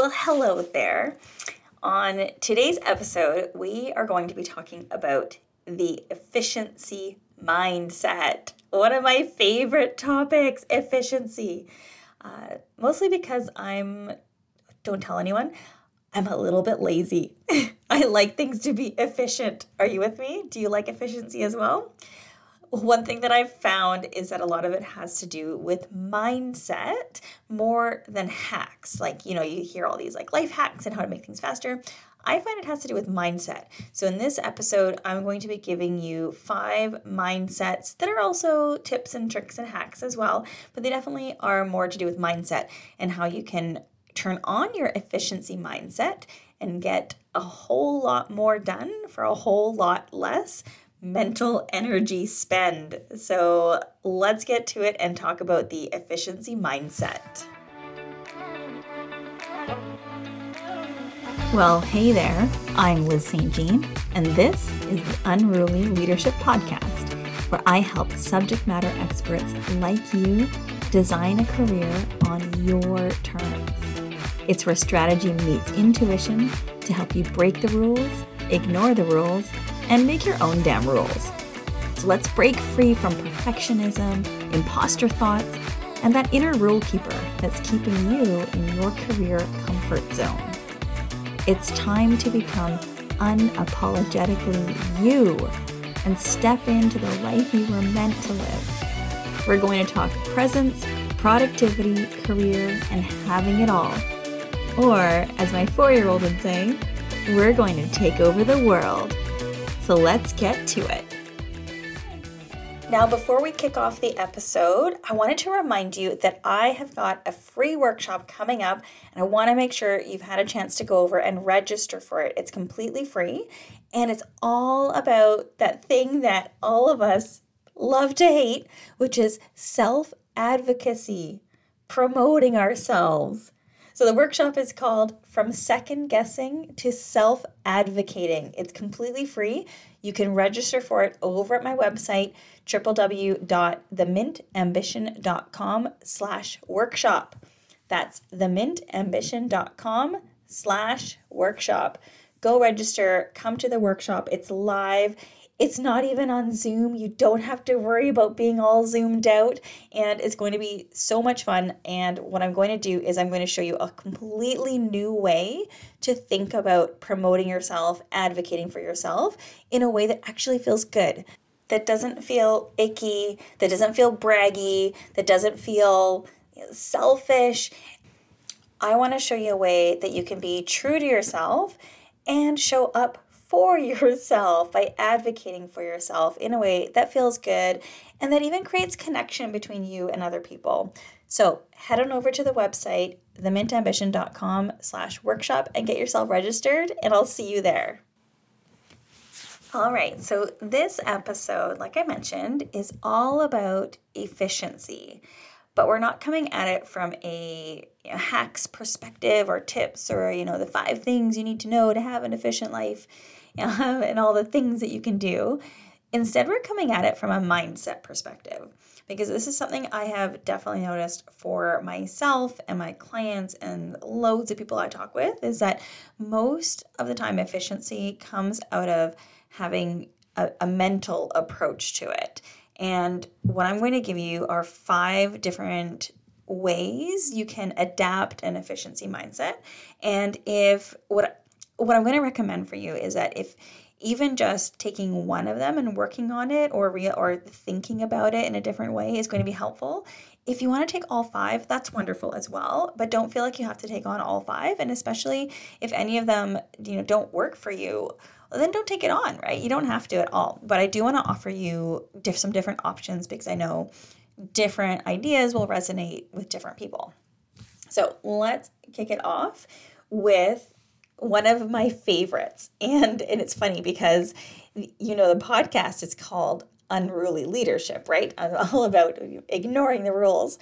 Well, hello there. On today's episode, we are going to be talking about the efficiency mindset. One of my favorite topics efficiency. Uh, mostly because I'm, don't tell anyone, I'm a little bit lazy. I like things to be efficient. Are you with me? Do you like efficiency as well? One thing that I've found is that a lot of it has to do with mindset more than hacks. Like, you know, you hear all these like life hacks and how to make things faster. I find it has to do with mindset. So, in this episode, I'm going to be giving you five mindsets that are also tips and tricks and hacks as well, but they definitely are more to do with mindset and how you can turn on your efficiency mindset and get a whole lot more done for a whole lot less mental energy spend. So let's get to it and talk about the efficiency mindset. Well, hey there, I'm Liz St. Jean, and this is the Unruly Leadership Podcast, where I help subject matter experts like you design a career on your terms. It's where strategy meets intuition to help you break the rules, ignore the rules, and make your own damn rules. So let's break free from perfectionism, imposter thoughts, and that inner rule keeper that's keeping you in your career comfort zone. It's time to become unapologetically you and step into the life you were meant to live. We're going to talk presence, productivity, career, and having it all. Or, as my four year old would say, we're going to take over the world. So let's get to it. Now, before we kick off the episode, I wanted to remind you that I have got a free workshop coming up, and I want to make sure you've had a chance to go over and register for it. It's completely free, and it's all about that thing that all of us love to hate, which is self advocacy, promoting ourselves. So the workshop is called From Second Guessing to Self Advocating. It's completely free. You can register for it over at my website, www.themintambition.com slash workshop. That's themintambition.com slash workshop. Go register, come to the workshop. It's live. It's not even on Zoom. You don't have to worry about being all zoomed out. And it's going to be so much fun. And what I'm going to do is I'm going to show you a completely new way to think about promoting yourself, advocating for yourself in a way that actually feels good. That doesn't feel icky, that doesn't feel braggy, that doesn't feel selfish. I want to show you a way that you can be true to yourself and show up for yourself by advocating for yourself in a way that feels good and that even creates connection between you and other people. So head on over to the website, themintambition.com slash workshop and get yourself registered and I'll see you there. All right, so this episode, like I mentioned, is all about efficiency but we're not coming at it from a you know, hacks perspective or tips or you know the five things you need to know to have an efficient life and all the things that you can do. Instead, we're coming at it from a mindset perspective because this is something I have definitely noticed for myself and my clients and loads of people I talk with is that most of the time efficiency comes out of having a, a mental approach to it. And what I'm going to give you are five different ways you can adapt an efficiency mindset. And if what what I'm going to recommend for you is that if even just taking one of them and working on it or real or thinking about it in a different way is going to be helpful. If you want to take all five, that's wonderful as well, but don't feel like you have to take on all five and especially if any of them, you know, don't work for you, then don't take it on, right? You don't have to at all. But I do want to offer you diff- some different options because I know different ideas will resonate with different people. So, let's kick it off with one of my favorites. And and it's funny because you know the podcast is called Unruly Leadership, right? I'm all about ignoring the rules.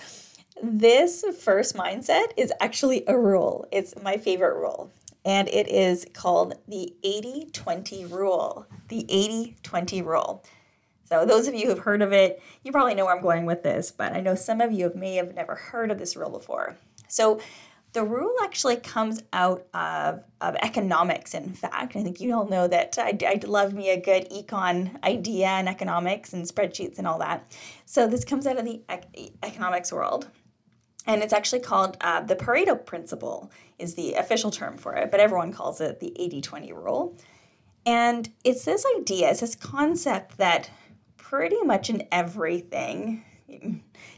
This first mindset is actually a rule. It's my favorite rule. And it is called the 80 20 rule. The 80 20 rule. So, those of you who have heard of it, you probably know where I'm going with this, but I know some of you may have never heard of this rule before. So, The rule actually comes out of, of economics, in fact. I think you all know that I, I love me a good econ idea and economics and spreadsheets and all that. So this comes out of the ec- economics world. And it's actually called uh, the Pareto principle is the official term for it, but everyone calls it the 80-20 rule. And it's this idea, it's this concept that pretty much in everything,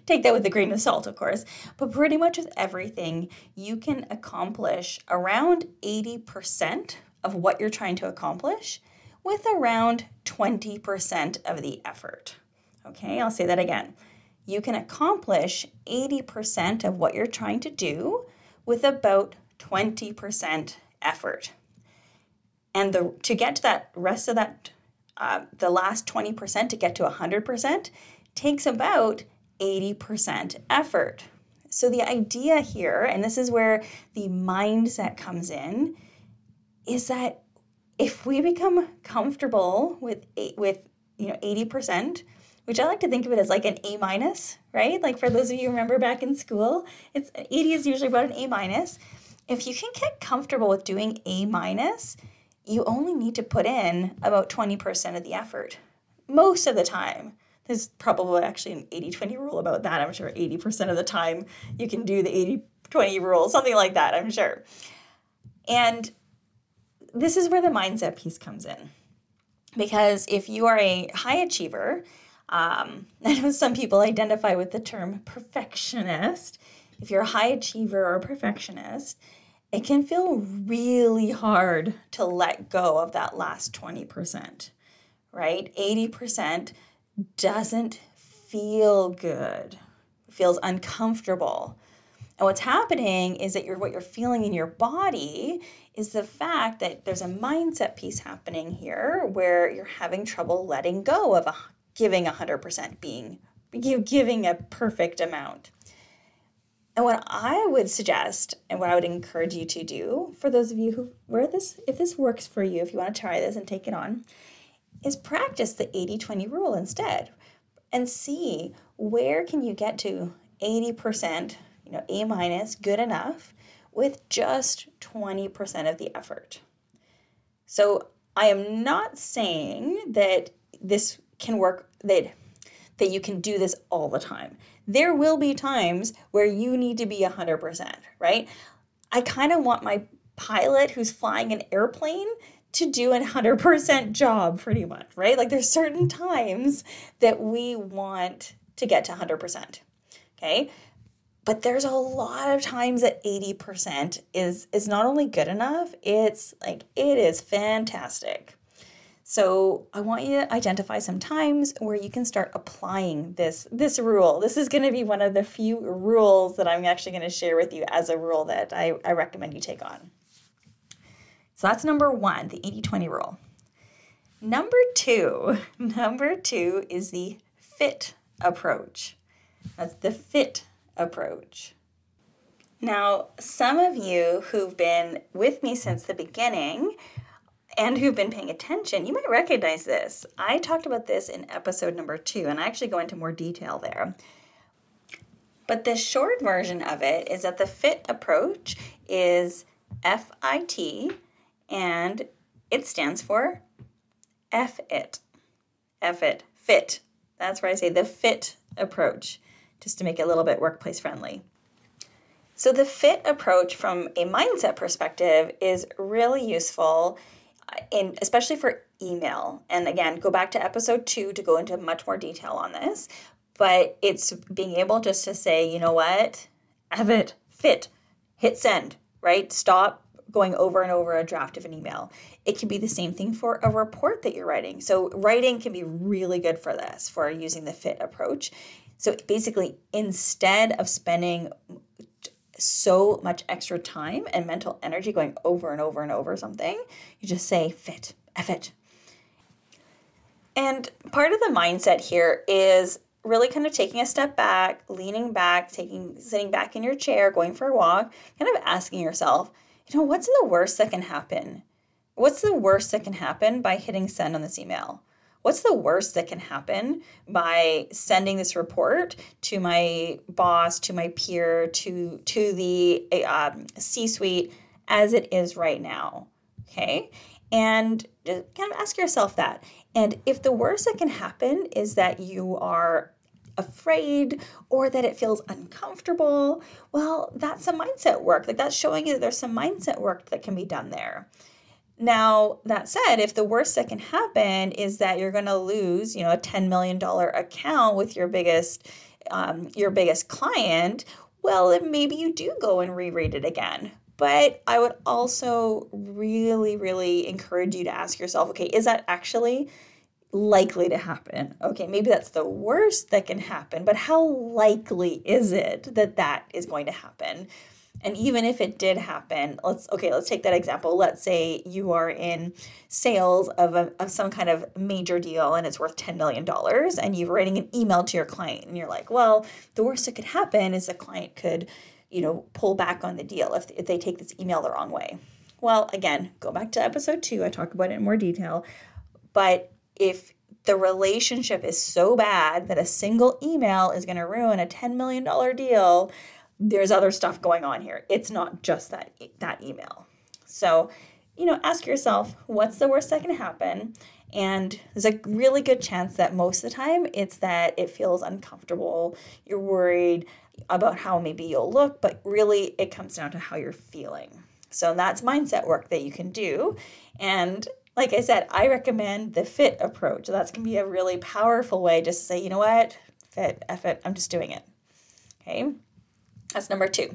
take that with a grain of salt, of course, but pretty much with everything, you can accomplish around 80% of what you're trying to accomplish with around 20% of the effort. Okay, I'll say that again. You can accomplish 80% of what you're trying to do with about 20% effort. And the to get to that rest of that uh, the last 20% to get to 100% takes about 80% effort. So the idea here, and this is where the mindset comes in, is that if we become comfortable with with you know 80%, which I like to think of it as like an A minus, right? Like for those of you remember back in school, it's 80 is usually about an A minus. If you can get comfortable with doing A minus, you only need to put in about 20% of the effort most of the time. There's probably actually an 80 20 rule about that. I'm sure 80% of the time you can do the 80 20 rule, something like that, I'm sure. And this is where the mindset piece comes in. Because if you are a high achiever, um, I know some people identify with the term perfectionist. If you're a high achiever or perfectionist, it can feel really hard to let go of that last 20%, right? 80% doesn't feel good, feels uncomfortable. And what's happening is that you're, what you're feeling in your body is the fact that there's a mindset piece happening here where you're having trouble letting go of a, giving 100%, being giving a perfect amount. And what I would suggest and what I would encourage you to do for those of you who where this if this works for you, if you want to try this and take it on, is practice the 80-20 rule instead and see where can you get to 80%, you know, A minus, good enough with just 20% of the effort. So I am not saying that this can work that that you can do this all the time there will be times where you need to be 100%, right? I kind of want my pilot who's flying an airplane to do a 100% job pretty much, right? Like there's certain times that we want to get to 100%. Okay? But there's a lot of times that 80% is is not only good enough, it's like it is fantastic. So I want you to identify some times where you can start applying this this rule. This is going to be one of the few rules that I'm actually going to share with you as a rule that I, I recommend you take on. So that's number one, the 80-20 rule. Number two, number two is the fit approach. That's the fit approach. Now, some of you who've been with me since the beginning and who've been paying attention, you might recognize this. I talked about this in episode number two, and I actually go into more detail there. But the short version of it is that the FIT approach is FIT, and it stands for F it. F it. Fit. That's where I say the FIT approach, just to make it a little bit workplace friendly. So, the FIT approach from a mindset perspective is really useful uh, in especially for email. And again, go back to episode two to go into much more detail on this. But it's being able just to say, you know what, have it fit, hit send, right? Stop going over and over a draft of an email. It can be the same thing for a report that you're writing. So, writing can be really good for this, for using the fit approach. So, basically, instead of spending so much extra time and mental energy going over and over and over something. You just say fit, F it. And part of the mindset here is really kind of taking a step back, leaning back, taking sitting back in your chair, going for a walk, kind of asking yourself, you know, what's the worst that can happen? What's the worst that can happen by hitting send on this email? what's the worst that can happen by sending this report to my boss to my peer to to the um, c suite as it is right now okay and just kind of ask yourself that and if the worst that can happen is that you are afraid or that it feels uncomfortable well that's some mindset work like that's showing you that there's some mindset work that can be done there now, that said, if the worst that can happen is that you're going to lose, you know, a $10 million account with your biggest um, your biggest client, well, then maybe you do go and reread it again. But I would also really, really encourage you to ask yourself, okay, is that actually likely to happen? Okay, maybe that's the worst that can happen, but how likely is it that that is going to happen? And even if it did happen, let's okay, let's take that example. Let's say you are in sales of, a, of some kind of major deal and it's worth $10 million and you're writing an email to your client and you're like, well, the worst that could happen is the client could, you know, pull back on the deal if, if they take this email the wrong way. Well, again, go back to episode two. I talk about it in more detail. But if the relationship is so bad that a single email is going to ruin a $10 million deal, there's other stuff going on here. It's not just that that email. So, you know, ask yourself, what's the worst that can happen? And there's a really good chance that most of the time it's that it feels uncomfortable. You're worried about how maybe you'll look, but really it comes down to how you're feeling. So that's mindset work that you can do. And like I said, I recommend the fit approach. That's going to be a really powerful way just to say, you know what, fit, it, I'm just doing it. Okay. That's number two.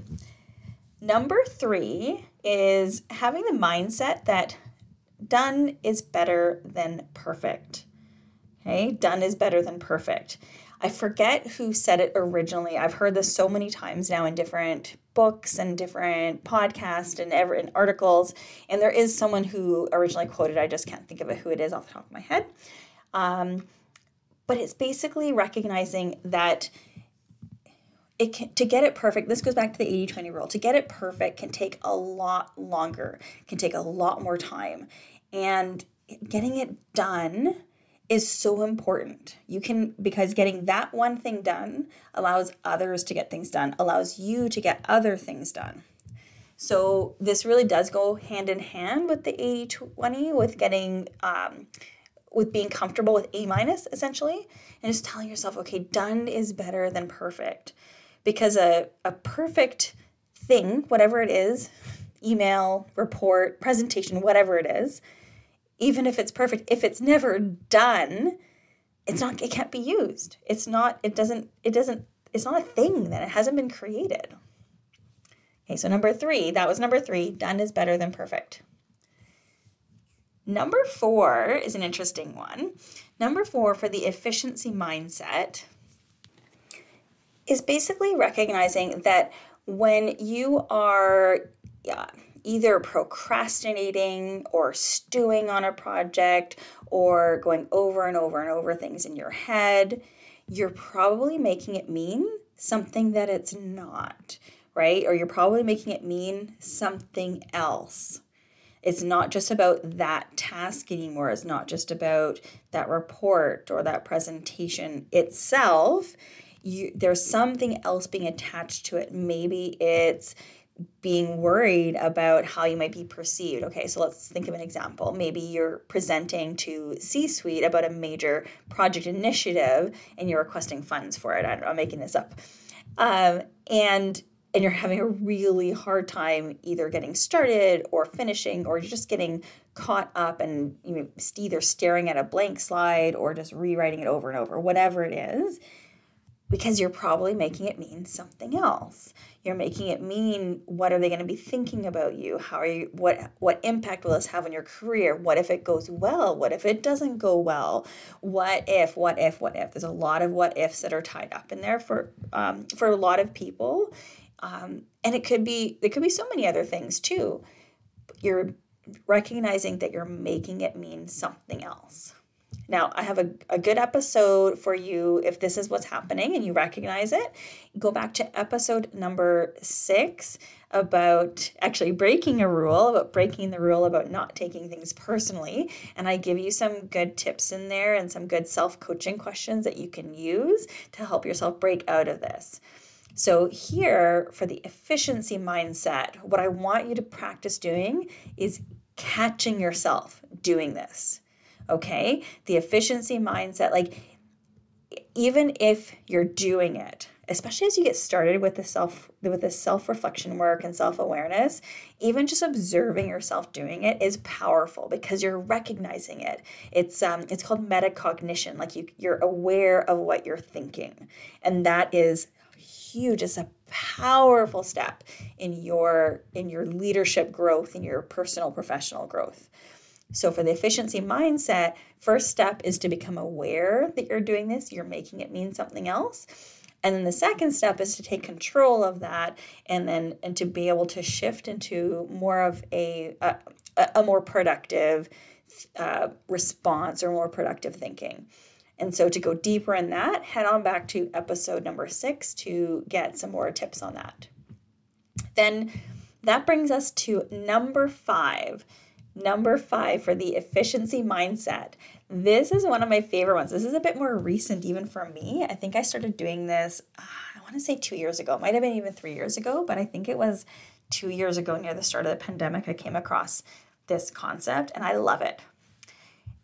Number three is having the mindset that done is better than perfect. Okay, done is better than perfect. I forget who said it originally. I've heard this so many times now in different books and different podcasts and ever in articles. And there is someone who originally quoted. I just can't think of it who it is off the top of my head. Um, but it's basically recognizing that it can, to get it perfect this goes back to the 80-20 rule to get it perfect can take a lot longer can take a lot more time and getting it done is so important. You can because getting that one thing done allows others to get things done allows you to get other things done. So this really does go hand in hand with the 80-20 with getting um, with being comfortable with a minus essentially and just telling yourself okay done is better than perfect. Because a, a perfect thing, whatever it is, email, report, presentation, whatever it is, even if it's perfect, if it's never done, it's not it can't be used. It's not it doesn't it doesn't it's not a thing that it hasn't been created. Okay, so number 3, that was number 3, done is better than perfect. Number 4 is an interesting one. Number 4 for the efficiency mindset is basically recognizing that when you are yeah, either procrastinating or stewing on a project or going over and over and over things in your head, you're probably making it mean something that it's not, right? Or you're probably making it mean something else. It's not just about that task anymore. It's not just about that report or that presentation itself you there's something else being attached to it. Maybe it's being worried about how you might be perceived. Okay, so let's think of an example. Maybe you're presenting to C suite about a major project initiative and you're requesting funds for it. I am making this up. Um, and and you're having a really hard time either getting started or finishing or you're just getting caught up and you know, either staring at a blank slide or just rewriting it over and over, whatever it is because you're probably making it mean something else. You're making it mean what are they going to be thinking about you? How are you what what impact will this have on your career? What if it goes well? What if it doesn't go well? What if what if what if? There's a lot of what ifs that are tied up in there for um, for a lot of people. Um, and it could be it could be so many other things too. You're recognizing that you're making it mean something else. Now, I have a, a good episode for you if this is what's happening and you recognize it. Go back to episode number six about actually breaking a rule, about breaking the rule about not taking things personally. And I give you some good tips in there and some good self coaching questions that you can use to help yourself break out of this. So, here for the efficiency mindset, what I want you to practice doing is catching yourself doing this. Okay? The efficiency mindset, like, even if you're doing it, especially as you get started with the self with the self-reflection work and self-awareness even just observing yourself doing it is powerful because you're recognizing it. It's um it's called metacognition like you you're aware of what you're thinking. And that is huge. It's a powerful step in your in your leadership growth in your personal professional growth so for the efficiency mindset first step is to become aware that you're doing this you're making it mean something else and then the second step is to take control of that and then and to be able to shift into more of a a, a more productive uh, response or more productive thinking. And so to go deeper in that, head on back to episode number six to get some more tips on that. Then that brings us to number five. Number five for the efficiency mindset. This is one of my favorite ones. This is a bit more recent, even for me. I think I started doing this, uh, I want to say two years ago. It might have been even three years ago, but I think it was two years ago near the start of the pandemic. I came across this concept and I love it.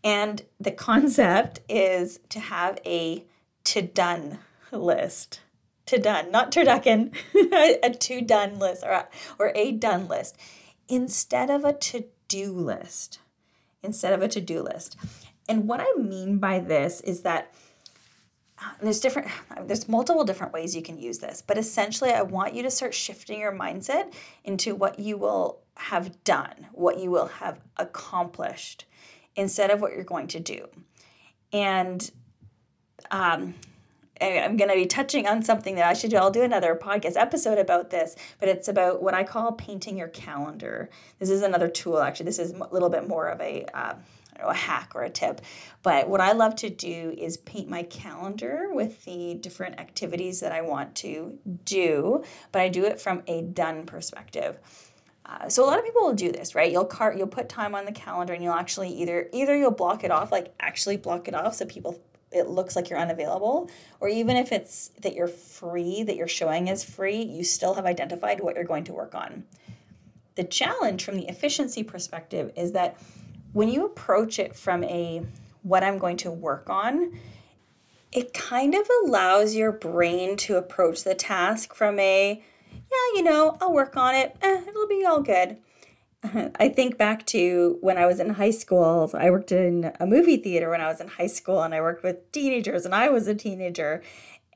And the concept is to have a to done list. To done, not turducken, a to done list or a, or a done list instead of a to do list. Instead of a to do list. And what I mean by this is that uh, there's different there's multiple different ways you can use this but essentially i want you to start shifting your mindset into what you will have done what you will have accomplished instead of what you're going to do and um, i'm going to be touching on something that i should do i'll do another podcast episode about this but it's about what i call painting your calendar this is another tool actually this is a little bit more of a uh, know, a hack or a tip. But what I love to do is paint my calendar with the different activities that I want to do, but I do it from a done perspective. Uh, so a lot of people will do this, right? You'll cart, you'll put time on the calendar, and you'll actually either either you'll block it off, like actually block it off, so people it looks like you're unavailable, or even if it's that you're free, that you're showing as free, you still have identified what you're going to work on. The challenge from the efficiency perspective is that when you approach it from a what I'm going to work on, it kind of allows your brain to approach the task from a, yeah, you know, I'll work on it, eh, it'll be all good. I think back to when I was in high school. I worked in a movie theater when I was in high school, and I worked with teenagers, and I was a teenager.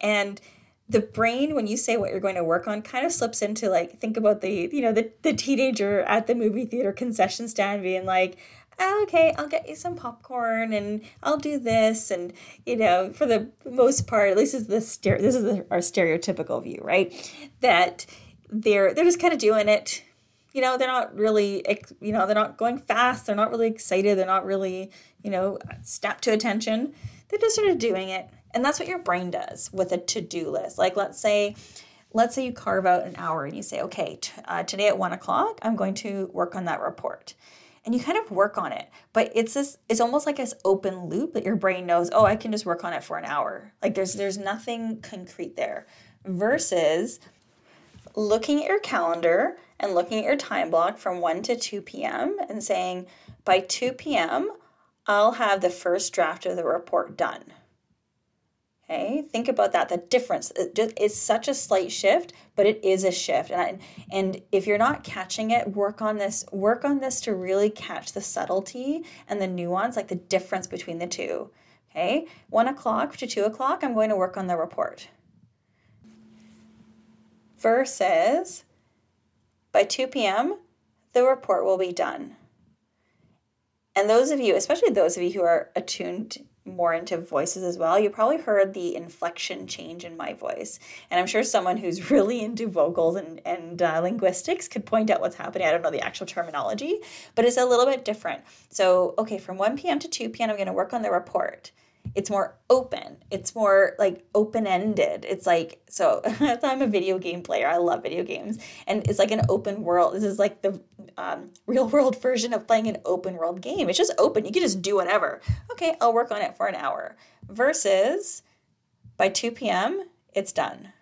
And the brain, when you say what you're going to work on, kind of slips into like, think about the, you know, the, the teenager at the movie theater concession stand being like, oh, okay, I'll get you some popcorn and I'll do this. And, you know, for the most part, at least is the stere- this is the, our stereotypical view, right? That they're, they're just kind of doing it. You know, they're not really, you know, they're not going fast. They're not really excited. They're not really, you know, snapped to attention. They're just sort of doing it. And that's what your brain does with a to-do list. Like, let's say, let's say you carve out an hour and you say, okay, t- uh, today at one o'clock, I'm going to work on that report and you kind of work on it but it's this it's almost like this open loop that your brain knows oh i can just work on it for an hour like there's there's nothing concrete there versus looking at your calendar and looking at your time block from 1 to 2 p.m and saying by 2 p.m i'll have the first draft of the report done Okay, think about that. The difference it's such a slight shift, but it is a shift. And I, and if you're not catching it, work on this. Work on this to really catch the subtlety and the nuance, like the difference between the two. Okay, one o'clock to two o'clock, I'm going to work on the report. Versus 2 p.m., the report will be done. And those of you, especially those of you who are attuned more into voices as well, you probably heard the inflection change in my voice. And I'm sure someone who's really into vocals and, and uh, linguistics could point out what's happening. I don't know the actual terminology, but it's a little bit different. So, okay, from 1 p.m. to 2 p.m., I'm going to work on the report it's more open. It's more like open ended. It's like so. I'm a video game player. I love video games, and it's like an open world. This is like the um, real world version of playing an open world game. It's just open. You can just do whatever. Okay, I'll work on it for an hour. Versus by 2 p.m. it's done.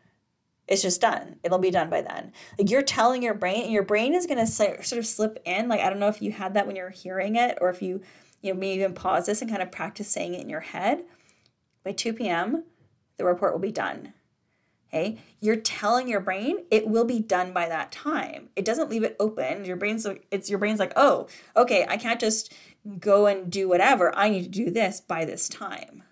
It's just done. It'll be done by then. Like you're telling your brain, and your brain is gonna sort of slip in. Like I don't know if you had that when you're hearing it, or if you you know, maybe even pause this and kind of practice saying it in your head. By 2 p.m., the report will be done. Okay, you're telling your brain it will be done by that time. It doesn't leave it open. Your brain's it's your brain's like, oh, okay, I can't just go and do whatever. I need to do this by this time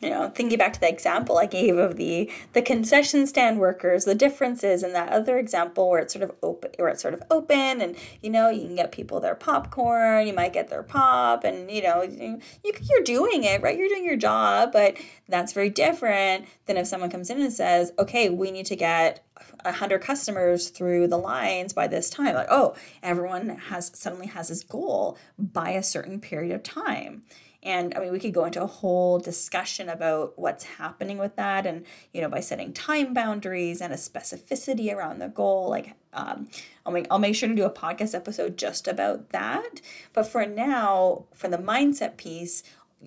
you know thinking back to the example i gave of the the concession stand workers the differences in that other example where it's sort of open where it's sort of open and you know you can get people their popcorn you might get their pop and you know you, you're doing it right? You're doing your job but that's very different than if someone comes in and says okay we need to get 100 customers through the lines by this time like oh everyone has suddenly has this goal by a certain period of time and I mean, we could go into a whole discussion about what's happening with that, and you know, by setting time boundaries and a specificity around the goal. Like, um, I'll make I'll make sure to do a podcast episode just about that. But for now, for the mindset piece,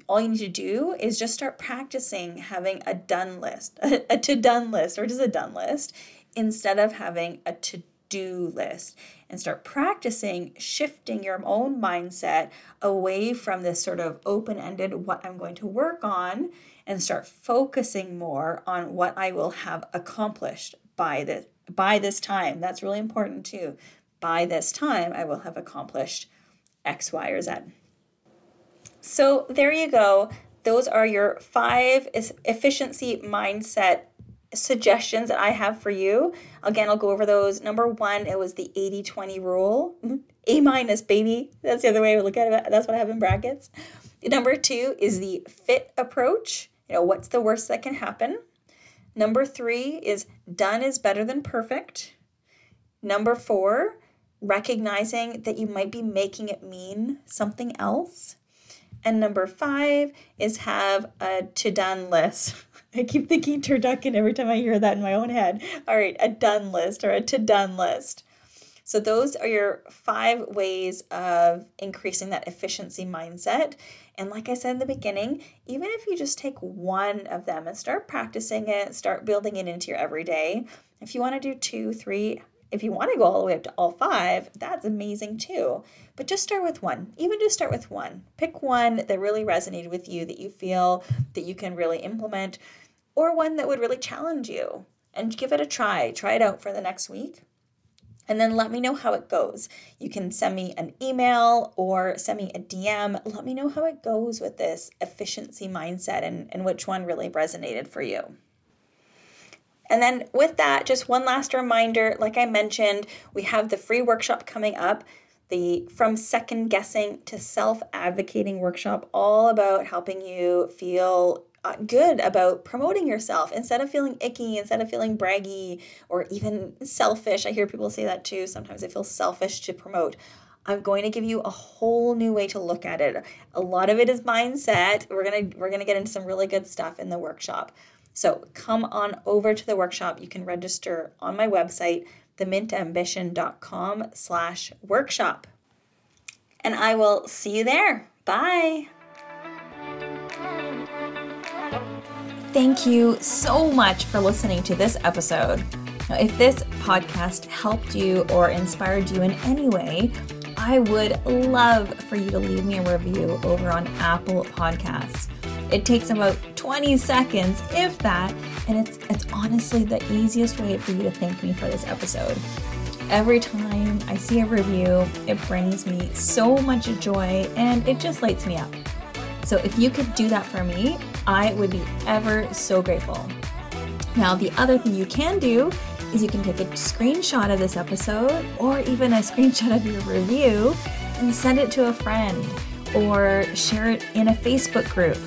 all you need to do is just start practicing having a done list, a, a to done list, or just a done list, instead of having a to do list and start practicing shifting your own mindset away from this sort of open ended what I'm going to work on and start focusing more on what I will have accomplished by this by this time. That's really important too. By this time I will have accomplished X, Y, or Z. So there you go. Those are your five efficiency mindset suggestions that I have for you. Again, I'll go over those. Number one, it was the 80 20 rule. Mm-hmm. A minus, baby. That's the other way to look at it. That's what I have in brackets. Number two is the fit approach. You know, what's the worst that can happen? Number three is done is better than perfect. Number four, recognizing that you might be making it mean something else. And number five is have a to done list. I keep thinking turducken every time I hear that in my own head. All right, a done list or a to done list. So, those are your five ways of increasing that efficiency mindset. And, like I said in the beginning, even if you just take one of them and start practicing it, start building it into your everyday, if you want to do two, three, if you want to go all the way up to all five, that's amazing too. But just start with one. Even just start with one. Pick one that really resonated with you, that you feel that you can really implement, or one that would really challenge you. And give it a try. Try it out for the next week. And then let me know how it goes. You can send me an email or send me a DM. Let me know how it goes with this efficiency mindset and, and which one really resonated for you. And then with that, just one last reminder like I mentioned, we have the free workshop coming up. The from second guessing to self advocating workshop, all about helping you feel Uh, good about promoting yourself instead of feeling icky, instead of feeling braggy or even selfish. I hear people say that too. Sometimes they feel selfish to promote. I'm going to give you a whole new way to look at it. A lot of it is mindset. We're going to we're going to get into some really good stuff in the workshop. So come on over to the workshop. You can register on my website, themintambition.com slash workshop. And I will see you there. Bye. Thank you so much for listening to this episode. Now, if this podcast helped you or inspired you in any way, I would love for you to leave me a review over on Apple Podcasts. It takes about 20 seconds, if that, and it's it's honestly the easiest way for you to thank me for this episode. Every time I see a review, it brings me so much joy and it just lights me up. So if you could do that for me, I would be ever so grateful. Now, the other thing you can do is you can take a screenshot of this episode or even a screenshot of your review and send it to a friend or share it in a Facebook group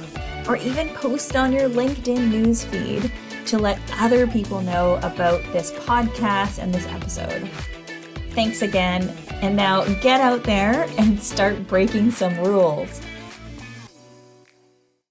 or even post on your LinkedIn newsfeed to let other people know about this podcast and this episode. Thanks again, and now get out there and start breaking some rules.